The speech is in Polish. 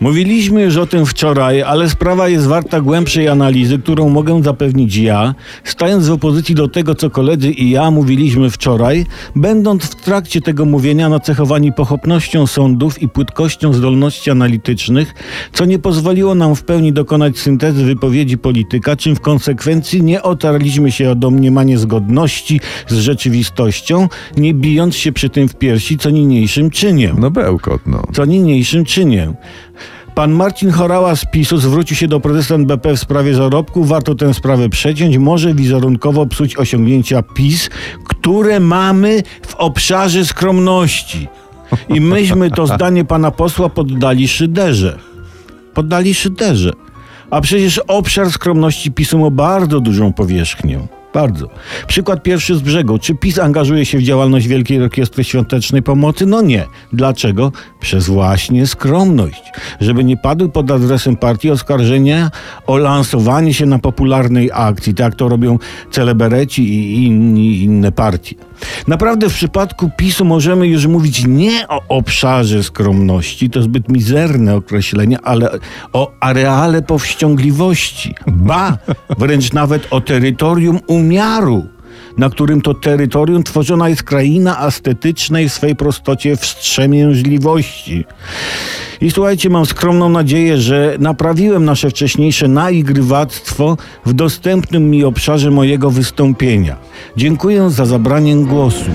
Mówiliśmy już o tym wczoraj, ale sprawa jest warta głębszej analizy, którą mogę zapewnić ja, stając w opozycji do tego, co koledzy i ja mówiliśmy wczoraj, będąc w trakcie tego mówienia nacechowani pochopnością sądów i płytkością zdolności analitycznych, co nie pozwoliło nam w pełni dokonać syntezy wypowiedzi polityka, czym w konsekwencji nie otarliśmy się o domniemanie zgodności z rzeczywistością, nie bijąc się przy tym w piersi, co niniejszym czyniem. No bełkot, no. Co niniejszym czyniem. Pan Marcin Chorała z PiSu zwrócił się do prezesa NBP w sprawie zarobku. Warto tę sprawę przeciąć. Może wizerunkowo psuć osiągnięcia PiS, które mamy w obszarze skromności. I myśmy to zdanie pana posła poddali szyderze. Poddali szyderze. A przecież obszar skromności PiSu ma bardzo dużą powierzchnię. Bardzo. Przykład pierwszy z brzegu. Czy PiS angażuje się w działalność Wielkiej Orkiestry Świątecznej Pomocy? No nie. Dlaczego? Przez właśnie skromność. Żeby nie padły pod adresem partii oskarżenia o lansowanie się na popularnej akcji, tak to robią celebereci i inni, inne partie. Naprawdę w przypadku PiSu możemy już mówić nie o obszarze skromności, to zbyt mizerne określenie, ale o areale powściągliwości. Ba, wręcz nawet o terytorium umiaru na którym to terytorium tworzona jest kraina estetycznej w swej prostocie wstrzemięźliwości. I słuchajcie, mam skromną nadzieję, że naprawiłem nasze wcześniejsze naigrywactwo w dostępnym mi obszarze mojego wystąpienia. Dziękuję za zabranie głosu.